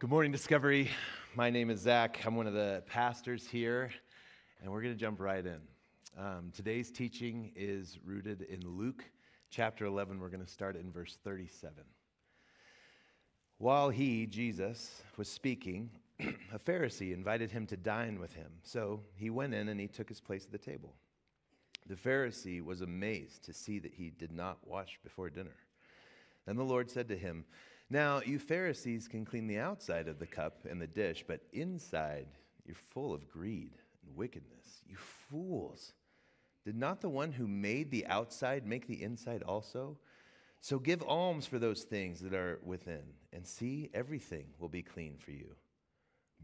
Good morning, Discovery. My name is Zach. I'm one of the pastors here, and we're going to jump right in. Um, today's teaching is rooted in Luke chapter 11. We're going to start in verse 37. While he, Jesus, was speaking, a Pharisee invited him to dine with him. So he went in and he took his place at the table. The Pharisee was amazed to see that he did not wash before dinner. Then the Lord said to him, now, you Pharisees can clean the outside of the cup and the dish, but inside you're full of greed and wickedness. You fools. Did not the one who made the outside make the inside also? So give alms for those things that are within, and see, everything will be clean for you.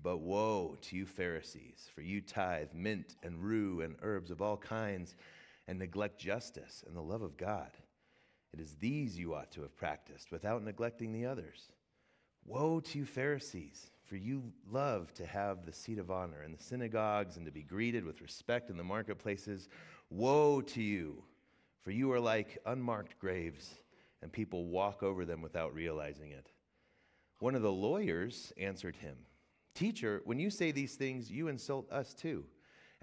But woe to you, Pharisees, for you tithe mint and rue and herbs of all kinds, and neglect justice and the love of God. It is these you ought to have practiced without neglecting the others. Woe to you, Pharisees, for you love to have the seat of honor in the synagogues and to be greeted with respect in the marketplaces. Woe to you, for you are like unmarked graves, and people walk over them without realizing it. One of the lawyers answered him, Teacher, when you say these things, you insult us too.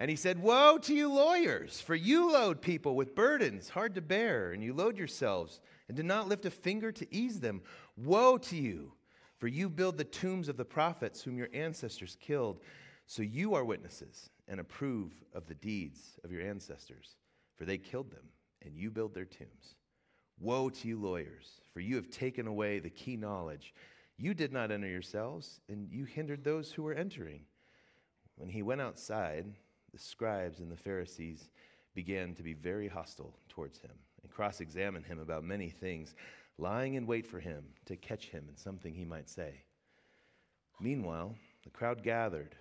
And he said, Woe to you, lawyers, for you load people with burdens hard to bear, and you load yourselves and do not lift a finger to ease them. Woe to you, for you build the tombs of the prophets whom your ancestors killed. So you are witnesses and approve of the deeds of your ancestors, for they killed them, and you build their tombs. Woe to you, lawyers, for you have taken away the key knowledge. You did not enter yourselves, and you hindered those who were entering. When he went outside, the scribes and the Pharisees began to be very hostile towards him and cross examine him about many things, lying in wait for him to catch him in something he might say. Meanwhile, the crowd gathered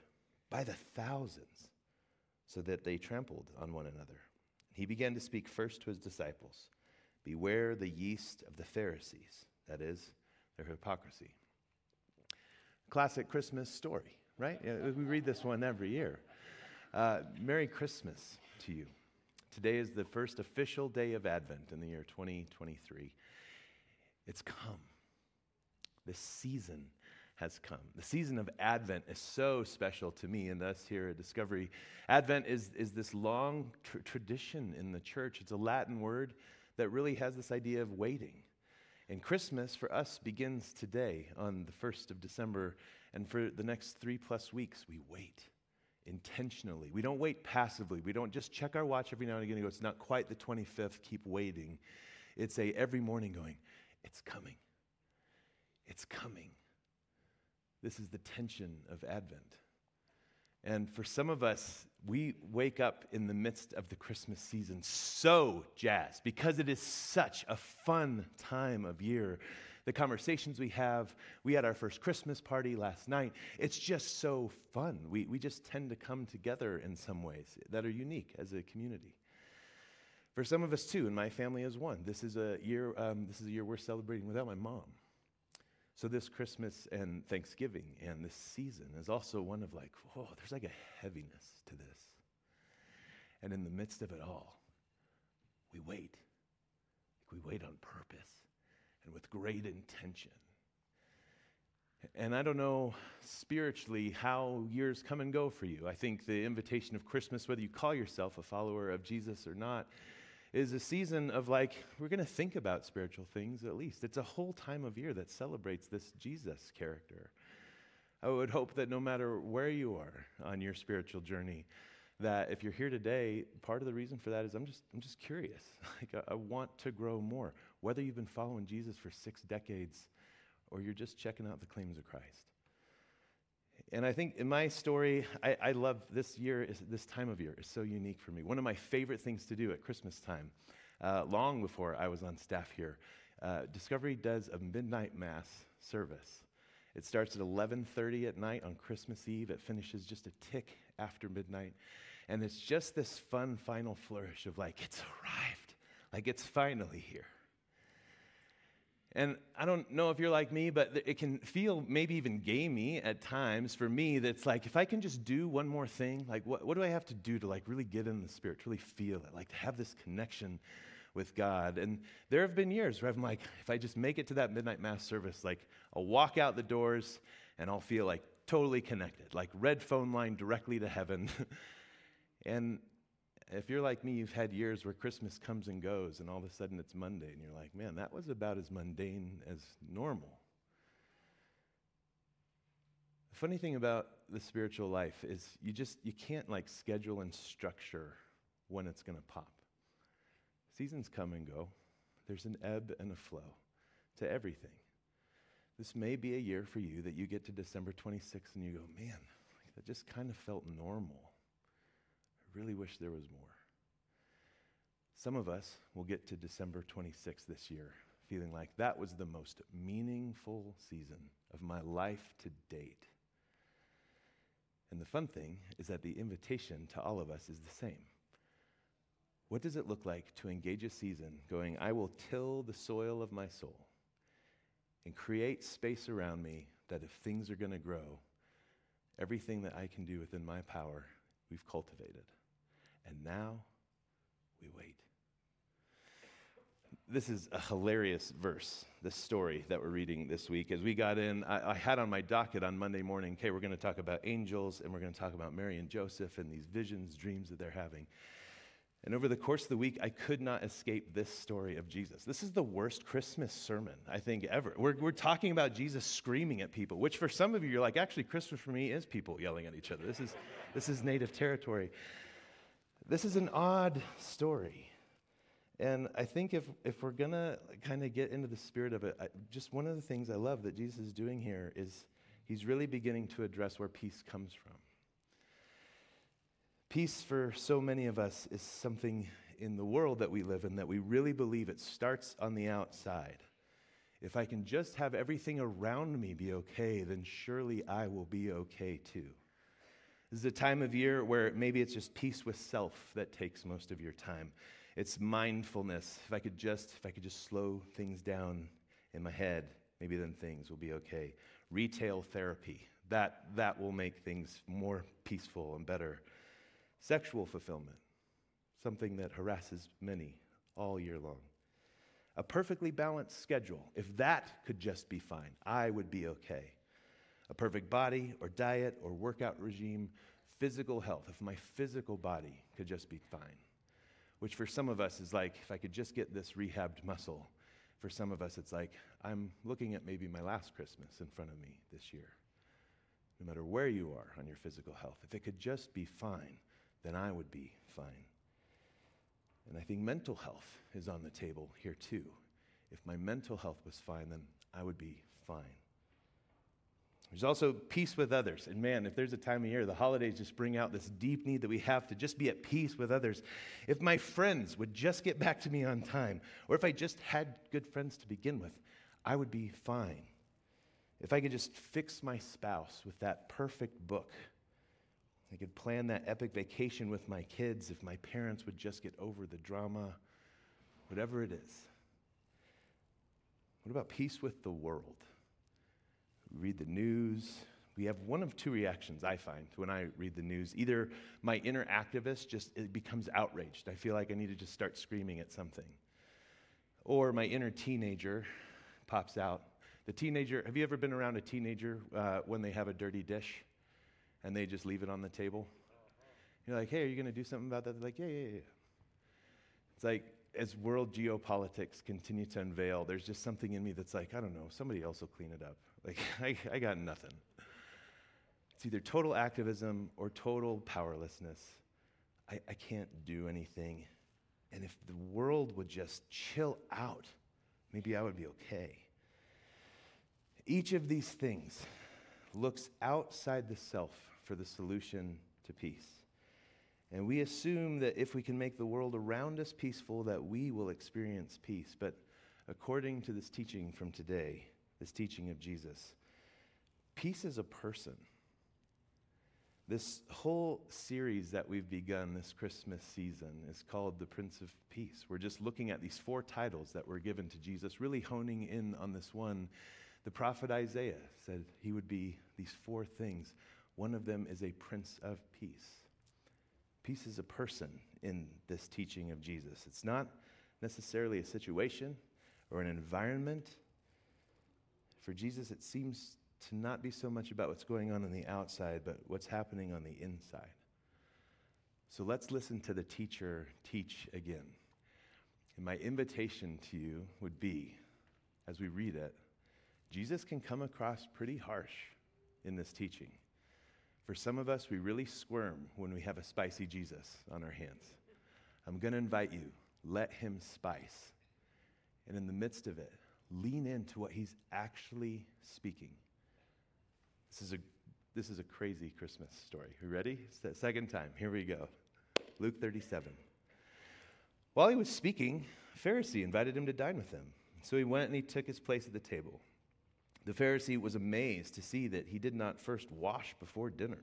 by the thousands so that they trampled on one another. He began to speak first to his disciples Beware the yeast of the Pharisees, that is, their hypocrisy. Classic Christmas story, right? We read this one every year. Uh, Merry Christmas to you. Today is the first official day of Advent in the year 2023. It's come. This season has come. The season of Advent is so special to me and us here at Discovery. Advent is, is this long tr- tradition in the church. It's a Latin word that really has this idea of waiting. And Christmas for us begins today on the 1st of December, and for the next three plus weeks, we wait intentionally. We don't wait passively. We don't just check our watch every now and again and go, it's not quite the 25th, keep waiting. It's a every morning going, it's coming. It's coming. This is the tension of Advent. And for some of us, we wake up in the midst of the Christmas season so jazzed because it is such a fun time of year the conversations we have. We had our first Christmas party last night. It's just so fun. We, we just tend to come together in some ways that are unique as a community. For some of us too, and my family is one. This is a year. Um, this is a year we're celebrating without my mom. So this Christmas and Thanksgiving and this season is also one of like, whoa, there's like a heaviness to this. And in the midst of it all, we wait. We wait on purpose and with great intention. And I don't know spiritually how years come and go for you. I think the invitation of Christmas, whether you call yourself a follower of Jesus or not, is a season of like, we're going to think about spiritual things at least. It's a whole time of year that celebrates this Jesus character. I would hope that no matter where you are on your spiritual journey, that if you're here today, part of the reason for that is I'm just, I'm just curious. Like, I, I want to grow more whether you've been following Jesus for six decades or you're just checking out the claims of Christ. And I think in my story, I, I love this year, is, this time of year is so unique for me. One of my favorite things to do at Christmas time, uh, long before I was on staff here, uh, Discovery does a midnight mass service. It starts at 11:30 at night on Christmas Eve. It finishes just a tick after midnight, and it's just this fun final flourish of like it's arrived, like it's finally here. And I don't know if you're like me, but it can feel maybe even gamey at times for me that's like, if I can just do one more thing, like what, what do I have to do to like really get in the spirit, to really feel it, like to have this connection with God? And there have been years where I'm like, if I just make it to that midnight mass service, like I'll walk out the doors and I'll feel like totally connected, like red phone line directly to heaven. and if you're like me, you've had years where Christmas comes and goes, and all of a sudden it's Monday, and you're like, man, that was about as mundane as normal. The funny thing about the spiritual life is you just you can't like schedule and structure when it's going to pop. Seasons come and go. There's an ebb and a flow to everything. This may be a year for you that you get to December 26th and you go, man, that just kind of felt normal. Really wish there was more. Some of us will get to December 26th this year feeling like that was the most meaningful season of my life to date. And the fun thing is that the invitation to all of us is the same. What does it look like to engage a season going, I will till the soil of my soul and create space around me that if things are going to grow, everything that I can do within my power, we've cultivated. And now we wait. This is a hilarious verse, this story that we're reading this week. As we got in, I, I had on my docket on Monday morning, okay, we're going to talk about angels and we're going to talk about Mary and Joseph and these visions, dreams that they're having. And over the course of the week, I could not escape this story of Jesus. This is the worst Christmas sermon, I think, ever. We're, we're talking about Jesus screaming at people, which for some of you, you're like, actually, Christmas for me is people yelling at each other. This is, this is native territory. This is an odd story. And I think if, if we're going to kind of get into the spirit of it, I, just one of the things I love that Jesus is doing here is he's really beginning to address where peace comes from. Peace for so many of us is something in the world that we live in that we really believe it starts on the outside. If I can just have everything around me be okay, then surely I will be okay too. This is a time of year where maybe it's just peace with self that takes most of your time. It's mindfulness. If I could just if I could just slow things down in my head, maybe then things will be okay. Retail therapy. That that will make things more peaceful and better. Sexual fulfillment, something that harasses many all year long. A perfectly balanced schedule, if that could just be fine, I would be okay. A perfect body or diet or workout regime, physical health, if my physical body could just be fine. Which for some of us is like, if I could just get this rehabbed muscle. For some of us, it's like, I'm looking at maybe my last Christmas in front of me this year. No matter where you are on your physical health, if it could just be fine, then I would be fine. And I think mental health is on the table here too. If my mental health was fine, then I would be fine. There's also peace with others. And man, if there's a time of year, the holidays just bring out this deep need that we have to just be at peace with others. If my friends would just get back to me on time, or if I just had good friends to begin with, I would be fine. If I could just fix my spouse with that perfect book I could plan that epic vacation with my kids if my parents would just get over the drama, whatever it is. What about peace with the world? Read the news. We have one of two reactions I find when I read the news. Either my inner activist just it becomes outraged. I feel like I need to just start screaming at something. Or my inner teenager pops out. The teenager, have you ever been around a teenager uh, when they have a dirty dish? and they just leave it on the table. You're like, hey, are you going to do something about that? They're like, yeah, yeah, yeah. It's like, as world geopolitics continue to unveil, there's just something in me that's like, I don't know, somebody else will clean it up. Like, I, I got nothing. It's either total activism or total powerlessness. I, I can't do anything. And if the world would just chill out, maybe I would be okay. Each of these things looks outside the self for the solution to peace. And we assume that if we can make the world around us peaceful, that we will experience peace. But according to this teaching from today, this teaching of Jesus, peace is a person. This whole series that we've begun this Christmas season is called The Prince of Peace. We're just looking at these four titles that were given to Jesus, really honing in on this one. The prophet Isaiah said he would be these four things one of them is a Prince of Peace. Peace is a person in this teaching of Jesus. It's not necessarily a situation or an environment. For Jesus, it seems to not be so much about what's going on on the outside, but what's happening on the inside. So let's listen to the teacher teach again. And my invitation to you would be, as we read it, Jesus can come across pretty harsh in this teaching. For some of us, we really squirm when we have a spicy Jesus on our hands. I'm going to invite you, let him spice. And in the midst of it, lean into what he's actually speaking. This is a, this is a crazy Christmas story. You ready? Second time. Here we go. Luke 37. While he was speaking, a Pharisee invited him to dine with him. So he went and he took his place at the table. The Pharisee was amazed to see that he did not first wash before dinner.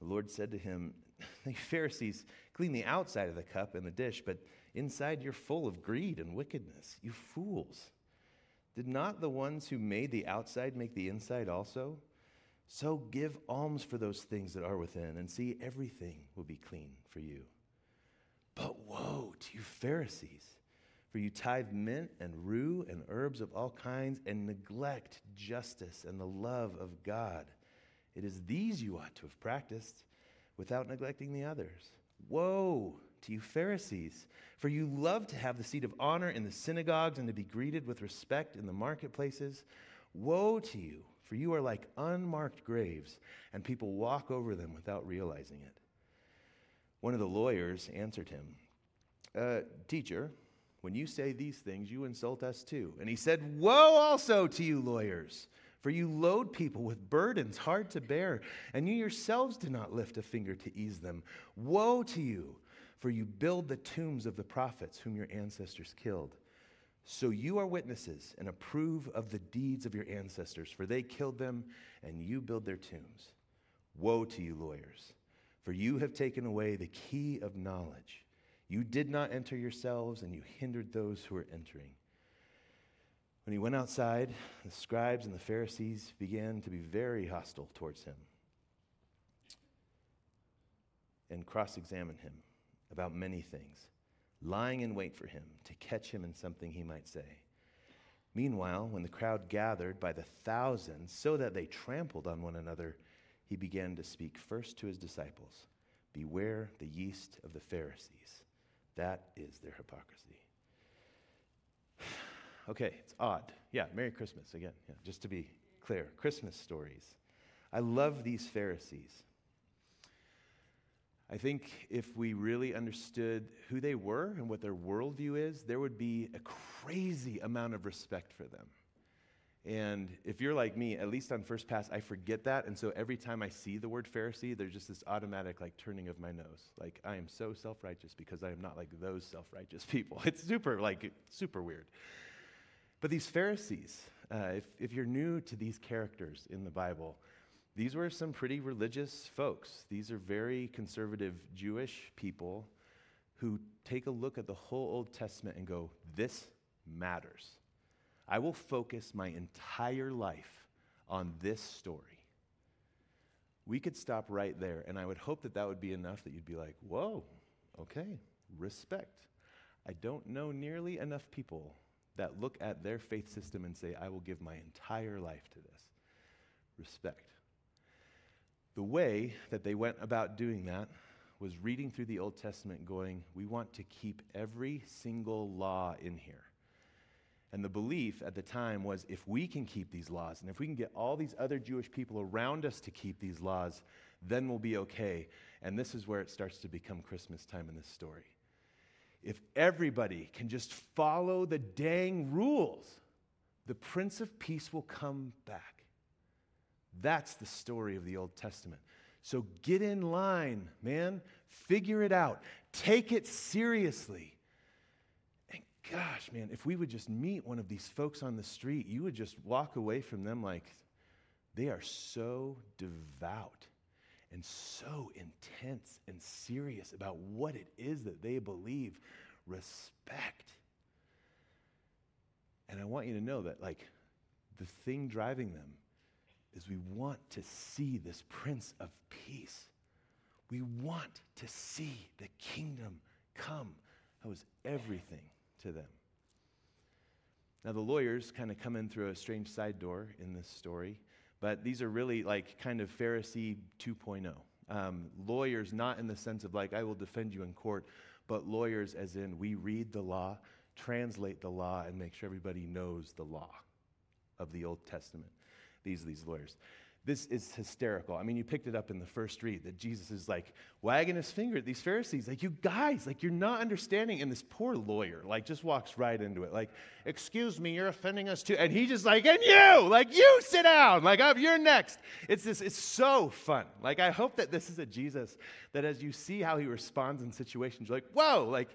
The Lord said to him, The Pharisees clean the outside of the cup and the dish, but inside you're full of greed and wickedness. You fools. Did not the ones who made the outside make the inside also? So give alms for those things that are within, and see everything will be clean for you. But woe to you, Pharisees! For you tithe mint and rue and herbs of all kinds and neglect justice and the love of God. It is these you ought to have practiced without neglecting the others. Woe to you, Pharisees! For you love to have the seat of honor in the synagogues and to be greeted with respect in the marketplaces. Woe to you! For you are like unmarked graves, and people walk over them without realizing it. One of the lawyers answered him, uh, Teacher, when you say these things, you insult us too. And he said, Woe also to you, lawyers, for you load people with burdens hard to bear, and you yourselves do not lift a finger to ease them. Woe to you, for you build the tombs of the prophets whom your ancestors killed. So you are witnesses and approve of the deeds of your ancestors, for they killed them, and you build their tombs. Woe to you, lawyers, for you have taken away the key of knowledge. You did not enter yourselves, and you hindered those who were entering. When he went outside, the scribes and the Pharisees began to be very hostile towards him and cross examine him about many things, lying in wait for him to catch him in something he might say. Meanwhile, when the crowd gathered by the thousands so that they trampled on one another, he began to speak first to his disciples Beware the yeast of the Pharisees that is their hypocrisy. okay, it's odd. Yeah, Merry Christmas again, yeah, just to be clear. Christmas stories. I love these Pharisees. I think if we really understood who they were and what their worldview is, there would be a crazy amount of respect for them. And if you're like me, at least on first pass, I forget that. And so every time I see the word Pharisee, there's just this automatic like turning of my nose. Like I am so self righteous because I am not like those self righteous people. It's super, like, super weird. But these Pharisees, uh, if, if you're new to these characters in the Bible, these were some pretty religious folks. These are very conservative Jewish people who take a look at the whole Old Testament and go, this matters. I will focus my entire life on this story. We could stop right there, and I would hope that that would be enough that you'd be like, whoa, okay, respect. I don't know nearly enough people that look at their faith system and say, I will give my entire life to this. Respect. The way that they went about doing that was reading through the Old Testament, going, We want to keep every single law in here. And the belief at the time was if we can keep these laws, and if we can get all these other Jewish people around us to keep these laws, then we'll be okay. And this is where it starts to become Christmas time in this story. If everybody can just follow the dang rules, the Prince of Peace will come back. That's the story of the Old Testament. So get in line, man. Figure it out. Take it seriously And gosh, man, if we would just meet one of these folks on the street, you would just walk away from them like they are so devout and so intense and serious about what it is that they believe. Respect. And I want you to know that, like, the thing driving them is we want to see this Prince of Peace. We want to see the kingdom come. That was everything to them. Now, the lawyers kind of come in through a strange side door in this story, but these are really like kind of Pharisee 2.0. Um, lawyers, not in the sense of like, I will defend you in court, but lawyers as in we read the law, translate the law, and make sure everybody knows the law of the Old Testament. These, these lawyers. This is hysterical. I mean, you picked it up in the first read that Jesus is like wagging his finger at these Pharisees, like, you guys, like, you're not understanding. And this poor lawyer, like, just walks right into it, like, excuse me, you're offending us too. And he just like, and you, like, you sit down, like, you're next. It's this, it's so fun. Like, I hope that this is a Jesus that as you see how he responds in situations, you're like, whoa, like,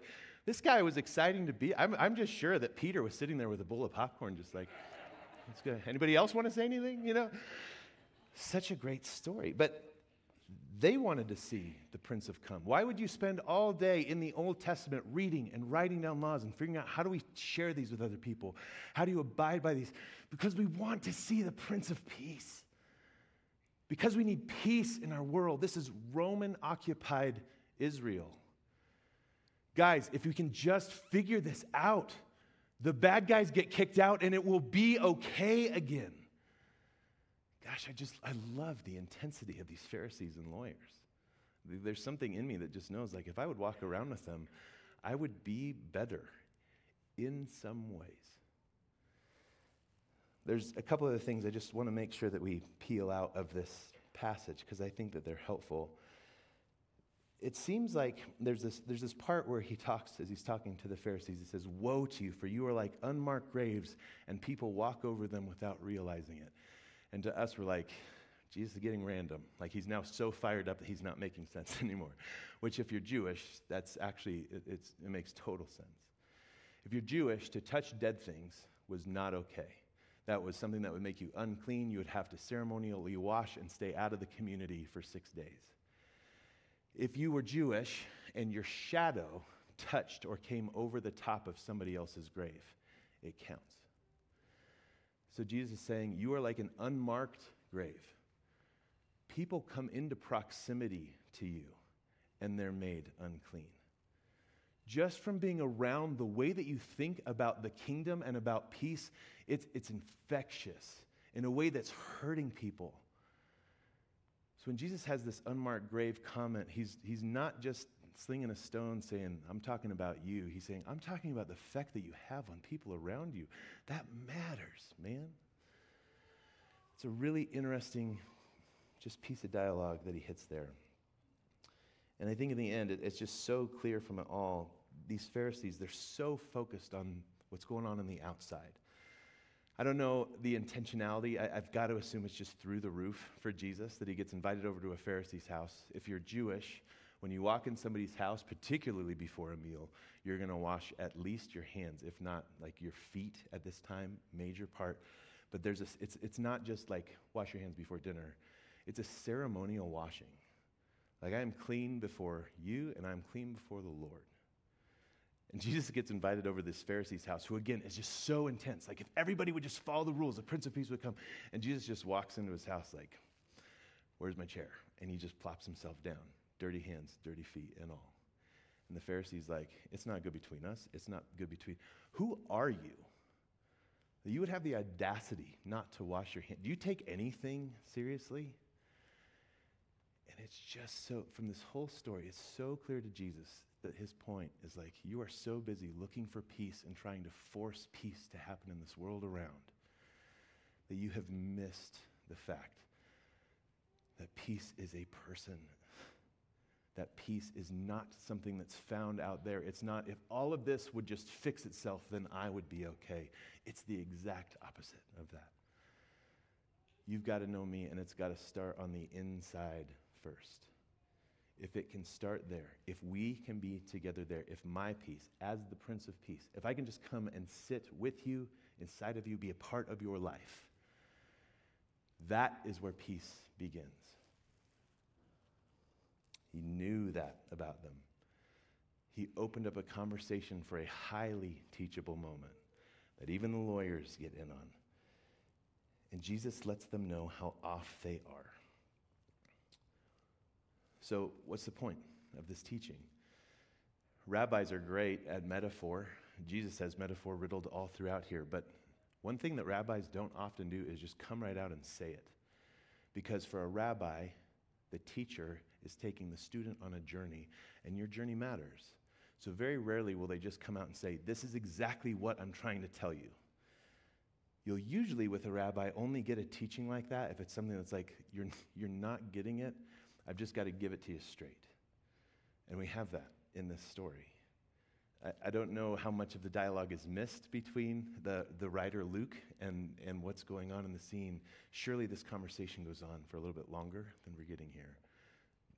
this guy was exciting to be. I'm, I'm just sure that Peter was sitting there with a bowl of popcorn, just like, that's good. Anybody else want to say anything? You know? Such a great story. But they wanted to see the Prince of Come. Why would you spend all day in the Old Testament reading and writing down laws and figuring out how do we share these with other people? How do you abide by these? Because we want to see the Prince of Peace. Because we need peace in our world. This is Roman occupied Israel. Guys, if we can just figure this out, the bad guys get kicked out and it will be okay again gosh, I just, I love the intensity of these Pharisees and lawyers. There's something in me that just knows, like, if I would walk around with them, I would be better in some ways. There's a couple of the things I just want to make sure that we peel out of this passage because I think that they're helpful. It seems like there's this, there's this part where he talks, as he's talking to the Pharisees, he says, Woe to you, for you are like unmarked graves, and people walk over them without realizing it. And to us, we're like, Jesus is getting random. Like he's now so fired up that he's not making sense anymore. Which, if you're Jewish, that's actually, it, it makes total sense. If you're Jewish, to touch dead things was not okay. That was something that would make you unclean. You would have to ceremonially wash and stay out of the community for six days. If you were Jewish and your shadow touched or came over the top of somebody else's grave, it counts. So Jesus is saying, You are like an unmarked grave. People come into proximity to you and they're made unclean. Just from being around the way that you think about the kingdom and about peace, it's, it's infectious in a way that's hurting people. When Jesus has this unmarked grave comment, he's, he's not just slinging a stone saying, I'm talking about you. He's saying, I'm talking about the effect that you have on people around you. That matters, man. It's a really interesting just piece of dialogue that he hits there. And I think in the end, it, it's just so clear from it all. These Pharisees, they're so focused on what's going on in the outside. I don't know the intentionality. I, have got to assume it's just through the roof for Jesus that he gets invited over to a Pharisee's house. If you're Jewish, when you walk in somebody's house, particularly before a meal, you're going to wash at least your hands, if not like your feet at this time, major part. But there's a, it's, it's not just like wash your hands before dinner, it's a ceremonial washing. Like I am clean before you and I'm clean before the Lord. And Jesus gets invited over to this Pharisee's house, who again is just so intense. Like if everybody would just follow the rules, the Prince of Peace would come. And Jesus just walks into his house like, Where's my chair? And he just plops himself down dirty hands, dirty feet, and all. And the Pharisee's like, It's not good between us. It's not good between. Who are you? You would have the audacity not to wash your hands. Do you take anything seriously? And it's just so, from this whole story, it's so clear to Jesus that his point is like, you are so busy looking for peace and trying to force peace to happen in this world around that you have missed the fact that peace is a person that peace is not something that's found out there. It's not, if all of this would just fix itself, then I would be okay. It's the exact opposite of that. You've got to know me, and it's got to start on the inside first. If it can start there, if we can be together there, if my peace, as the Prince of Peace, if I can just come and sit with you, inside of you, be a part of your life, that is where peace begins. He knew that about them. He opened up a conversation for a highly teachable moment that even the lawyers get in on. And Jesus lets them know how off they are. So, what's the point of this teaching? Rabbis are great at metaphor. Jesus has metaphor riddled all throughout here. But one thing that rabbis don't often do is just come right out and say it. Because for a rabbi, the teacher is taking the student on a journey, and your journey matters. So, very rarely will they just come out and say, This is exactly what I'm trying to tell you. You'll usually, with a rabbi, only get a teaching like that if it's something that's like, You're, you're not getting it. I've just got to give it to you straight. And we have that in this story. I, I don't know how much of the dialogue is missed between the, the writer Luke and, and what's going on in the scene. Surely this conversation goes on for a little bit longer than we're getting here.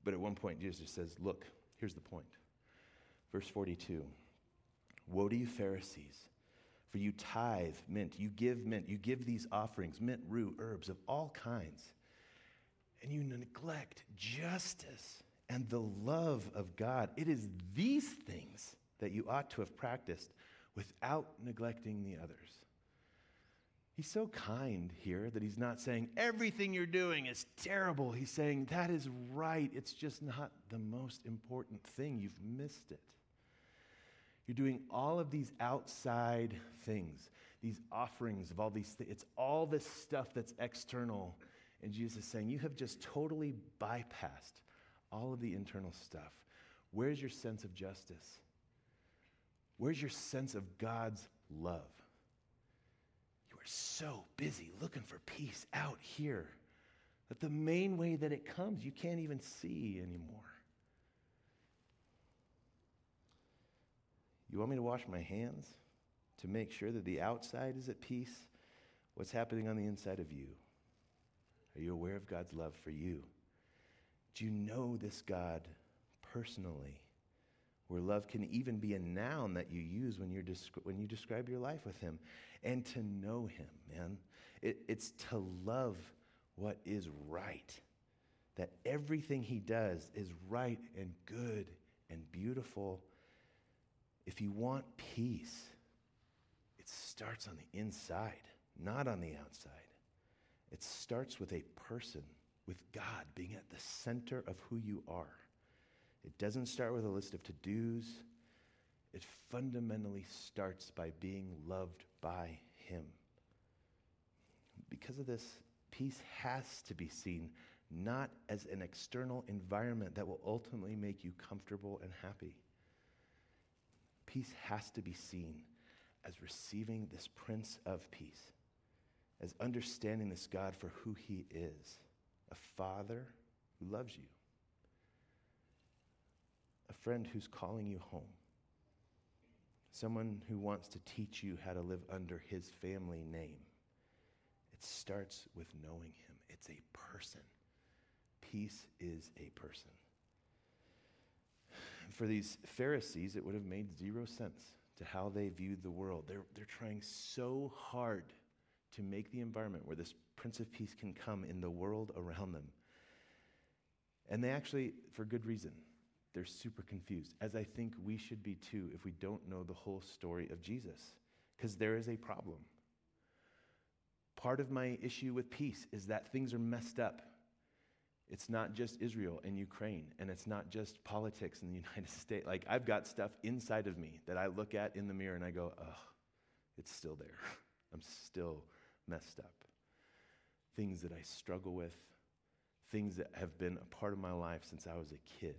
But at one point, Jesus says, Look, here's the point. Verse 42 Woe to you, Pharisees, for you tithe mint, you give mint, you give these offerings, mint, rue, herbs of all kinds, and you neglect justice and the love of God. It is these things that you ought to have practiced without neglecting the others. He's so kind here that he's not saying everything you're doing is terrible. He's saying that is right. It's just not the most important thing. You've missed it. You're doing all of these outside things, these offerings of all these things. It's all this stuff that's external. And Jesus is saying, You have just totally bypassed all of the internal stuff. Where's your sense of justice? Where's your sense of God's love? You are so busy looking for peace out here that the main way that it comes, you can't even see anymore. You want me to wash my hands to make sure that the outside is at peace? What's happening on the inside of you? Are you aware of God's love for you? Do you know this God personally? Where love can even be a noun that you use when, you're descri- when you describe your life with Him. And to know Him, man. It, it's to love what is right. That everything He does is right and good and beautiful. If you want peace, it starts on the inside, not on the outside. It starts with a person with God being at the center of who you are. It doesn't start with a list of to dos, it fundamentally starts by being loved by Him. Because of this, peace has to be seen not as an external environment that will ultimately make you comfortable and happy. Peace has to be seen as receiving this Prince of Peace, as understanding this God for who He is a father who loves you, a friend who's calling you home, someone who wants to teach you how to live under his family name. It starts with knowing him, it's a person. Peace is a person. For these Pharisees, it would have made zero sense to how they viewed the world. They're, they're trying so hard to make the environment where this Prince of Peace can come in the world around them. And they actually, for good reason, they're super confused, as I think we should be too if we don't know the whole story of Jesus, because there is a problem. Part of my issue with peace is that things are messed up. It's not just Israel and Ukraine, and it's not just politics in the United States. Like, I've got stuff inside of me that I look at in the mirror and I go, ugh, it's still there. I'm still messed up things that I struggle with, things that have been a part of my life since I was a kid,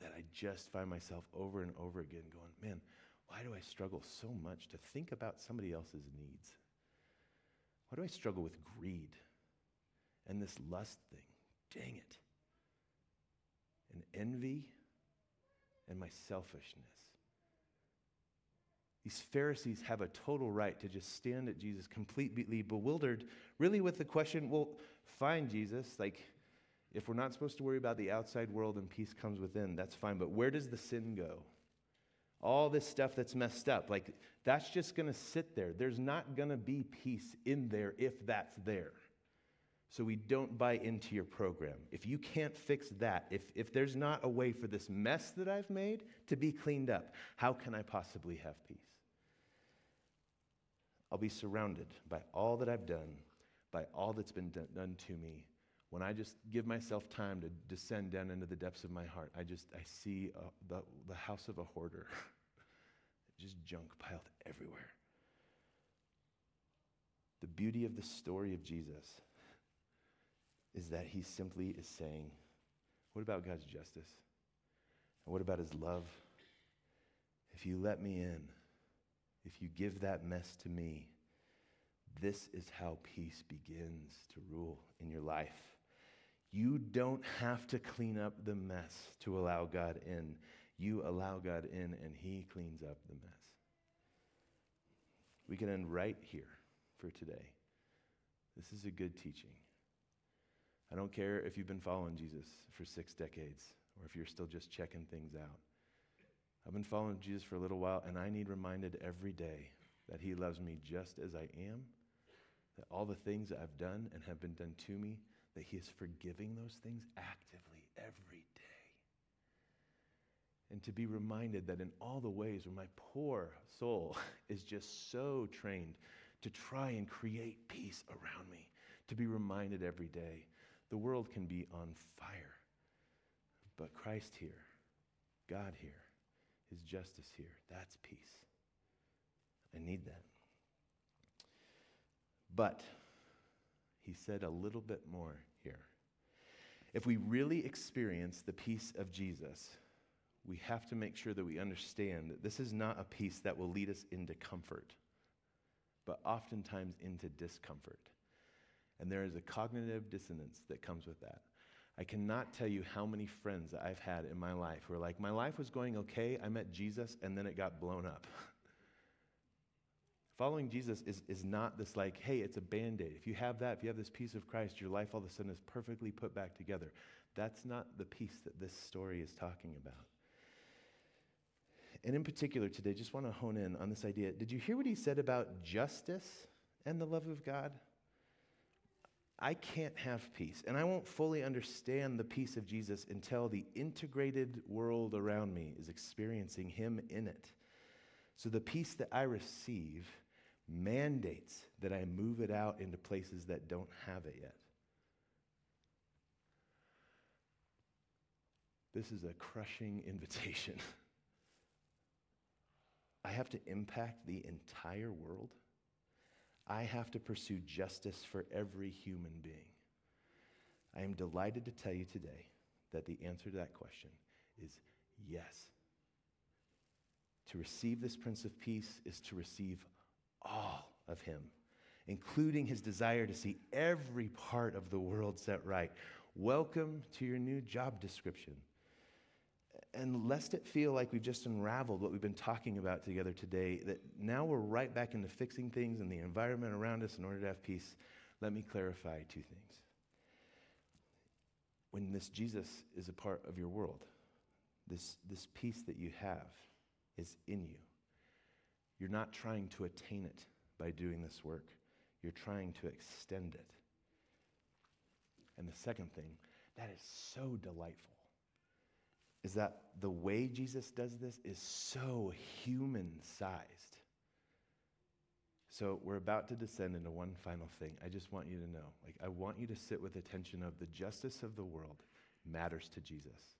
that I just find myself over and over again going, man, why do I struggle so much to think about somebody else's needs? Why do I struggle with greed and this lust thing? Dang it. And envy and my selfishness. These Pharisees have a total right to just stand at Jesus completely bewildered, really with the question, well, fine, Jesus, like, if we're not supposed to worry about the outside world and peace comes within, that's fine, but where does the sin go? All this stuff that's messed up, like, that's just gonna sit there. There's not gonna be peace in there if that's there. So we don't buy into your program. If you can't fix that, if, if there's not a way for this mess that I've made to be cleaned up, how can I possibly have peace? I'll be surrounded by all that I've done, by all that's been done to me. When I just give myself time to descend down into the depths of my heart, I just I see uh, the, the house of a hoarder, just junk piled everywhere. The beauty of the story of Jesus is that he simply is saying, What about God's justice? And what about his love? If you let me in, if you give that mess to me, this is how peace begins to rule in your life. You don't have to clean up the mess to allow God in. You allow God in, and He cleans up the mess. We can end right here for today. This is a good teaching. I don't care if you've been following Jesus for six decades or if you're still just checking things out. I've been following Jesus for a little while, and I need reminded every day that He loves me just as I am, that all the things that I've done and have been done to me, that He is forgiving those things actively every day. And to be reminded that in all the ways where my poor soul is just so trained to try and create peace around me, to be reminded every day the world can be on fire, but Christ here, God here, His justice here, that's peace. I need that. But he said a little bit more here. If we really experience the peace of Jesus, we have to make sure that we understand that this is not a peace that will lead us into comfort, but oftentimes into discomfort. And there is a cognitive dissonance that comes with that. I cannot tell you how many friends that I've had in my life who are like, my life was going okay, I met Jesus, and then it got blown up. Following Jesus is, is not this like, hey, it's a band aid. If you have that, if you have this peace of Christ, your life all of a sudden is perfectly put back together. That's not the peace that this story is talking about. And in particular today, just want to hone in on this idea. Did you hear what he said about justice and the love of God? I can't have peace, and I won't fully understand the peace of Jesus until the integrated world around me is experiencing Him in it. So the peace that I receive mandates that I move it out into places that don't have it yet. This is a crushing invitation. I have to impact the entire world. I have to pursue justice for every human being. I am delighted to tell you today that the answer to that question is yes. To receive this Prince of Peace is to receive all of Him, including His desire to see every part of the world set right. Welcome to your new job description. And lest it feel like we've just unraveled what we've been talking about together today, that now we're right back into fixing things in the environment around us in order to have peace, let me clarify two things. When this Jesus is a part of your world, this, this peace that you have is in you. You're not trying to attain it by doing this work, you're trying to extend it. And the second thing, that is so delightful, is that the way Jesus does this is so human sized. So we're about to descend into one final thing. I just want you to know. Like I want you to sit with attention of the justice of the world matters to Jesus.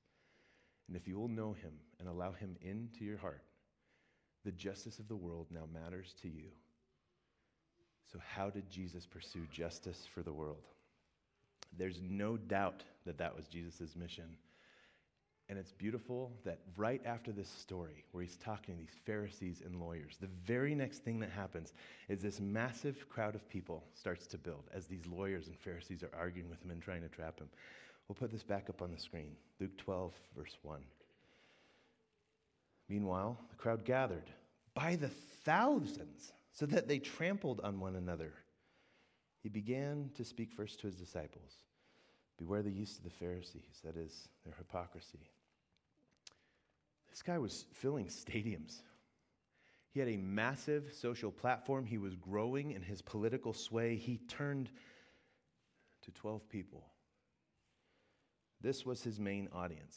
And if you will know him and allow him into your heart, the justice of the world now matters to you. So, how did Jesus pursue justice for the world? There's no doubt that that was Jesus' mission. And it's beautiful that right after this story, where he's talking to these Pharisees and lawyers, the very next thing that happens is this massive crowd of people starts to build as these lawyers and Pharisees are arguing with him and trying to trap him. We'll put this back up on the screen Luke 12, verse 1. Meanwhile, the crowd gathered by the thousands so that they trampled on one another. He began to speak first to his disciples Beware the yeast of the Pharisees, that is, their hypocrisy. This guy was filling stadiums. He had a massive social platform. He was growing in his political sway. He turned to 12 people. This was his main audience.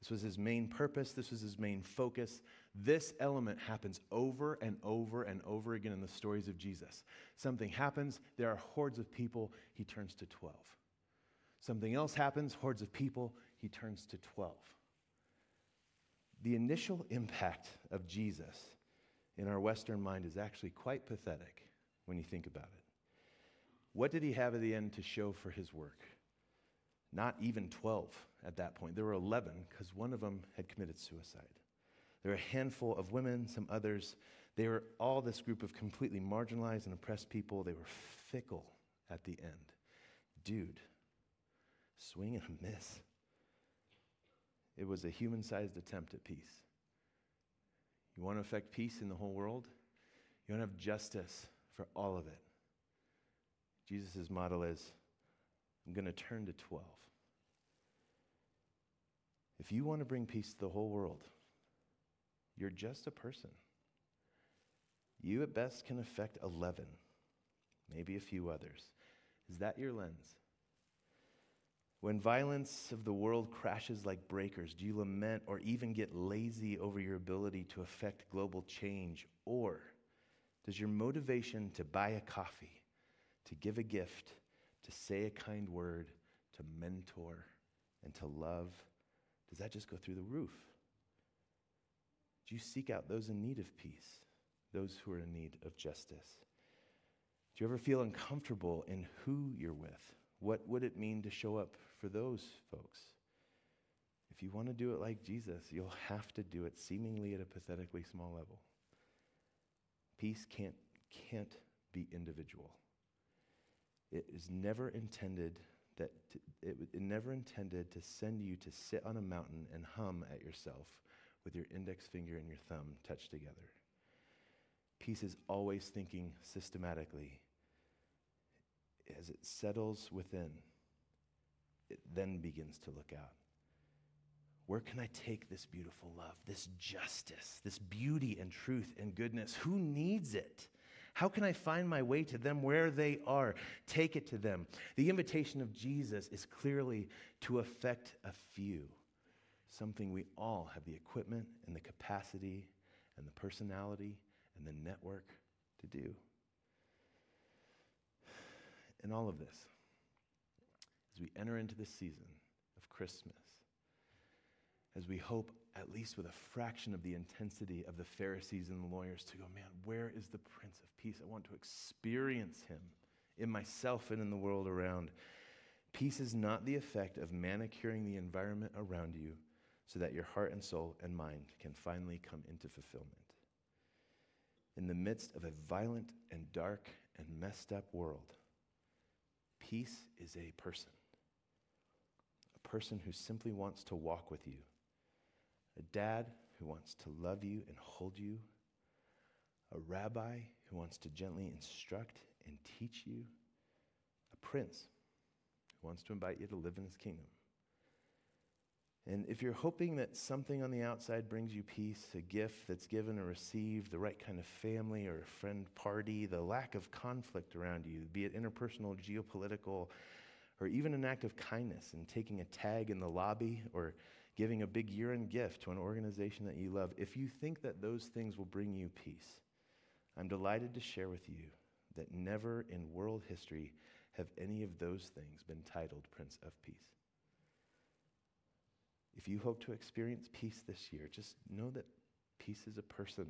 This was his main purpose. This was his main focus. This element happens over and over and over again in the stories of Jesus. Something happens, there are hordes of people, he turns to 12. Something else happens, hordes of people, he turns to 12. The initial impact of Jesus in our Western mind is actually quite pathetic when you think about it. What did he have at the end to show for his work? not even 12 at that point. There were 11 because one of them had committed suicide. There were a handful of women, some others. They were all this group of completely marginalized and oppressed people. They were fickle at the end. Dude, swing and a miss. It was a human sized attempt at peace. You want to affect peace in the whole world? You want to have justice for all of it. Jesus' model is I'm going to turn to 12. If you want to bring peace to the whole world, you're just a person. You at best can affect 11, maybe a few others. Is that your lens? When violence of the world crashes like breakers, do you lament or even get lazy over your ability to affect global change? Or does your motivation to buy a coffee, to give a gift, to say a kind word, to mentor, and to love, does that just go through the roof? Do you seek out those in need of peace, those who are in need of justice? Do you ever feel uncomfortable in who you're with? What would it mean to show up for those folks? If you want to do it like Jesus, you'll have to do it seemingly at a pathetically small level. Peace can't, can't be individual. It is never intended that it, it never intended to send you to sit on a mountain and hum at yourself with your index finger and your thumb touched together. Peace is always thinking systematically. As it settles within, it then begins to look out. Where can I take this beautiful love, this justice, this beauty and truth and goodness? Who needs it? How can I find my way to them where they are? Take it to them. The invitation of Jesus is clearly to affect a few, something we all have the equipment and the capacity and the personality and the network to do. In all of this, as we enter into the season of Christmas, as we hope, at least with a fraction of the intensity of the Pharisees and the lawyers, to go, man, where is the Prince of Peace? I want to experience him in myself and in the world around. Peace is not the effect of manicuring the environment around you so that your heart and soul and mind can finally come into fulfillment. In the midst of a violent and dark and messed up world, peace is a person, a person who simply wants to walk with you. A dad who wants to love you and hold you, a rabbi who wants to gently instruct and teach you, a prince who wants to invite you to live in his kingdom. And if you're hoping that something on the outside brings you peace, a gift that's given or received, the right kind of family or a friend party, the lack of conflict around you, be it interpersonal, geopolitical, or even an act of kindness and taking a tag in the lobby or giving a big year end gift to an organization that you love, if you think that those things will bring you peace, I'm delighted to share with you that never in world history have any of those things been titled Prince of Peace. If you hope to experience peace this year, just know that peace is a person.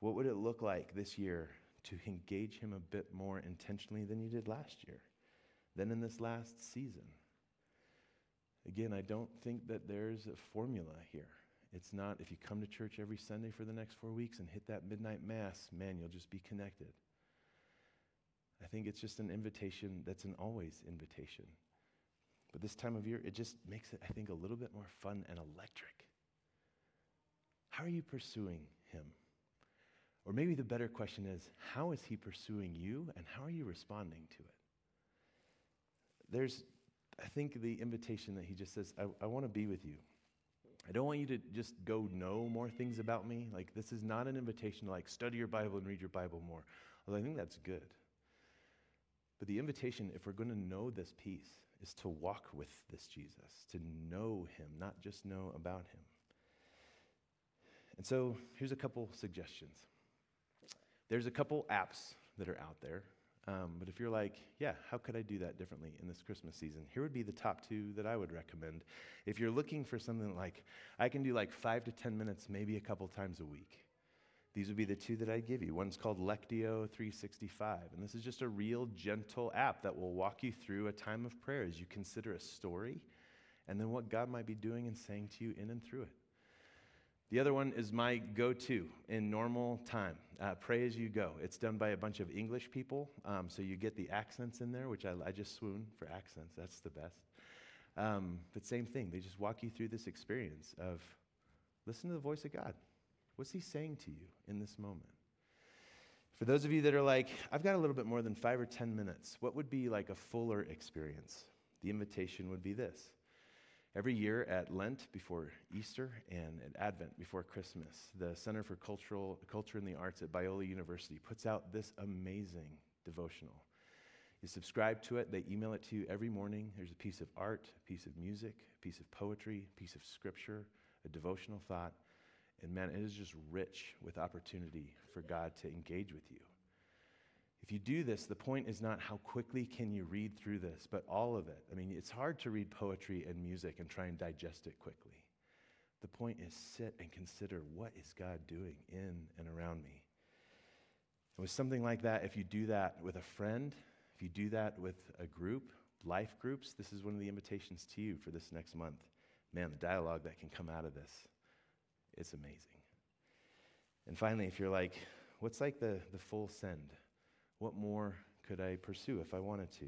What would it look like this year to engage him a bit more intentionally than you did last year, than in this last season? Again, I don't think that there's a formula here. It's not if you come to church every Sunday for the next four weeks and hit that midnight mass, man, you'll just be connected. I think it's just an invitation that's an always invitation. But this time of year, it just makes it, I think, a little bit more fun and electric. How are you pursuing him? Or maybe the better question is, how is he pursuing you and how are you responding to it? There's I think the invitation that he just says, I, I want to be with you. I don't want you to just go know more things about me. Like, this is not an invitation to like study your Bible and read your Bible more. Although I think that's good. But the invitation, if we're going to know this peace, is to walk with this Jesus, to know him, not just know about him. And so here's a couple suggestions. There's a couple apps that are out there um, but if you're like, yeah, how could I do that differently in this Christmas season? Here would be the top two that I would recommend. If you're looking for something like, I can do like five to 10 minutes, maybe a couple times a week. These would be the two that I'd give you. One's called Lectio 365, and this is just a real gentle app that will walk you through a time of prayer as you consider a story and then what God might be doing and saying to you in and through it. The other one is my go to in normal time. Uh, pray as you go. It's done by a bunch of English people, um, so you get the accents in there, which I, I just swoon for accents. That's the best. Um, but same thing, they just walk you through this experience of listen to the voice of God. What's He saying to you in this moment? For those of you that are like, I've got a little bit more than five or 10 minutes, what would be like a fuller experience? The invitation would be this Every year at Lent before Easter and at Advent before Christmas, the Center for Cultural, Culture and the Arts at Biola University puts out this amazing devotional. You subscribe to it, they email it to you every morning. There's a piece of art, a piece of music, a piece of poetry, a piece of scripture, a devotional thought. And man, it is just rich with opportunity for God to engage with you. If you do this, the point is not how quickly can you read through this, but all of it. I mean, it's hard to read poetry and music and try and digest it quickly. The point is sit and consider what is God doing in and around me. And with something like that, if you do that with a friend, if you do that with a group, life groups, this is one of the invitations to you for this next month. Man, the dialogue that can come out of this, it's amazing. And finally, if you're like, what's like the, the full send? What more could I pursue if I wanted to?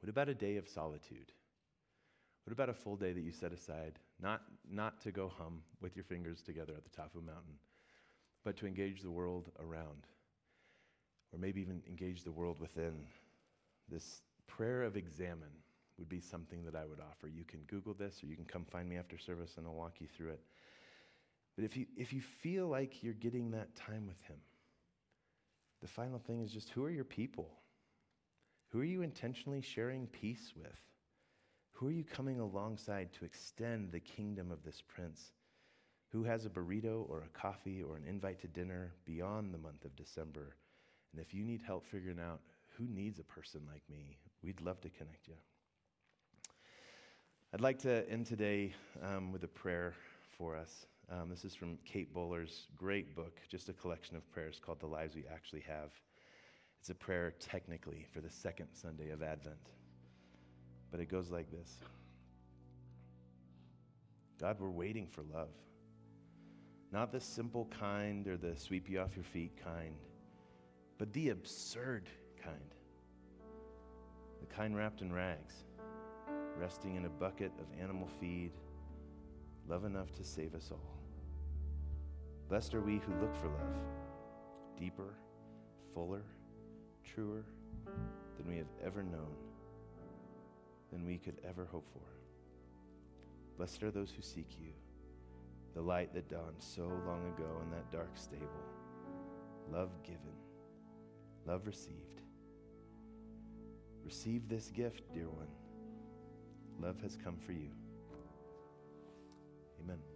What about a day of solitude? What about a full day that you set aside, not, not to go hum with your fingers together at the top of a mountain, but to engage the world around? Or maybe even engage the world within. This prayer of examen would be something that I would offer. You can Google this or you can come find me after service and I'll walk you through it. But if you, if you feel like you're getting that time with Him, the final thing is just who are your people? Who are you intentionally sharing peace with? Who are you coming alongside to extend the kingdom of this prince? Who has a burrito or a coffee or an invite to dinner beyond the month of December? And if you need help figuring out who needs a person like me, we'd love to connect you. I'd like to end today um, with a prayer for us. Um, this is from Kate Bowler's great book, just a collection of prayers called The Lives We Actually Have. It's a prayer technically for the second Sunday of Advent. But it goes like this God, we're waiting for love. Not the simple kind or the sweep you off your feet kind, but the absurd kind. The kind wrapped in rags, resting in a bucket of animal feed, love enough to save us all. Blessed are we who look for love, deeper, fuller, truer than we have ever known, than we could ever hope for. Blessed are those who seek you, the light that dawned so long ago in that dark stable. Love given, love received. Receive this gift, dear one. Love has come for you. Amen.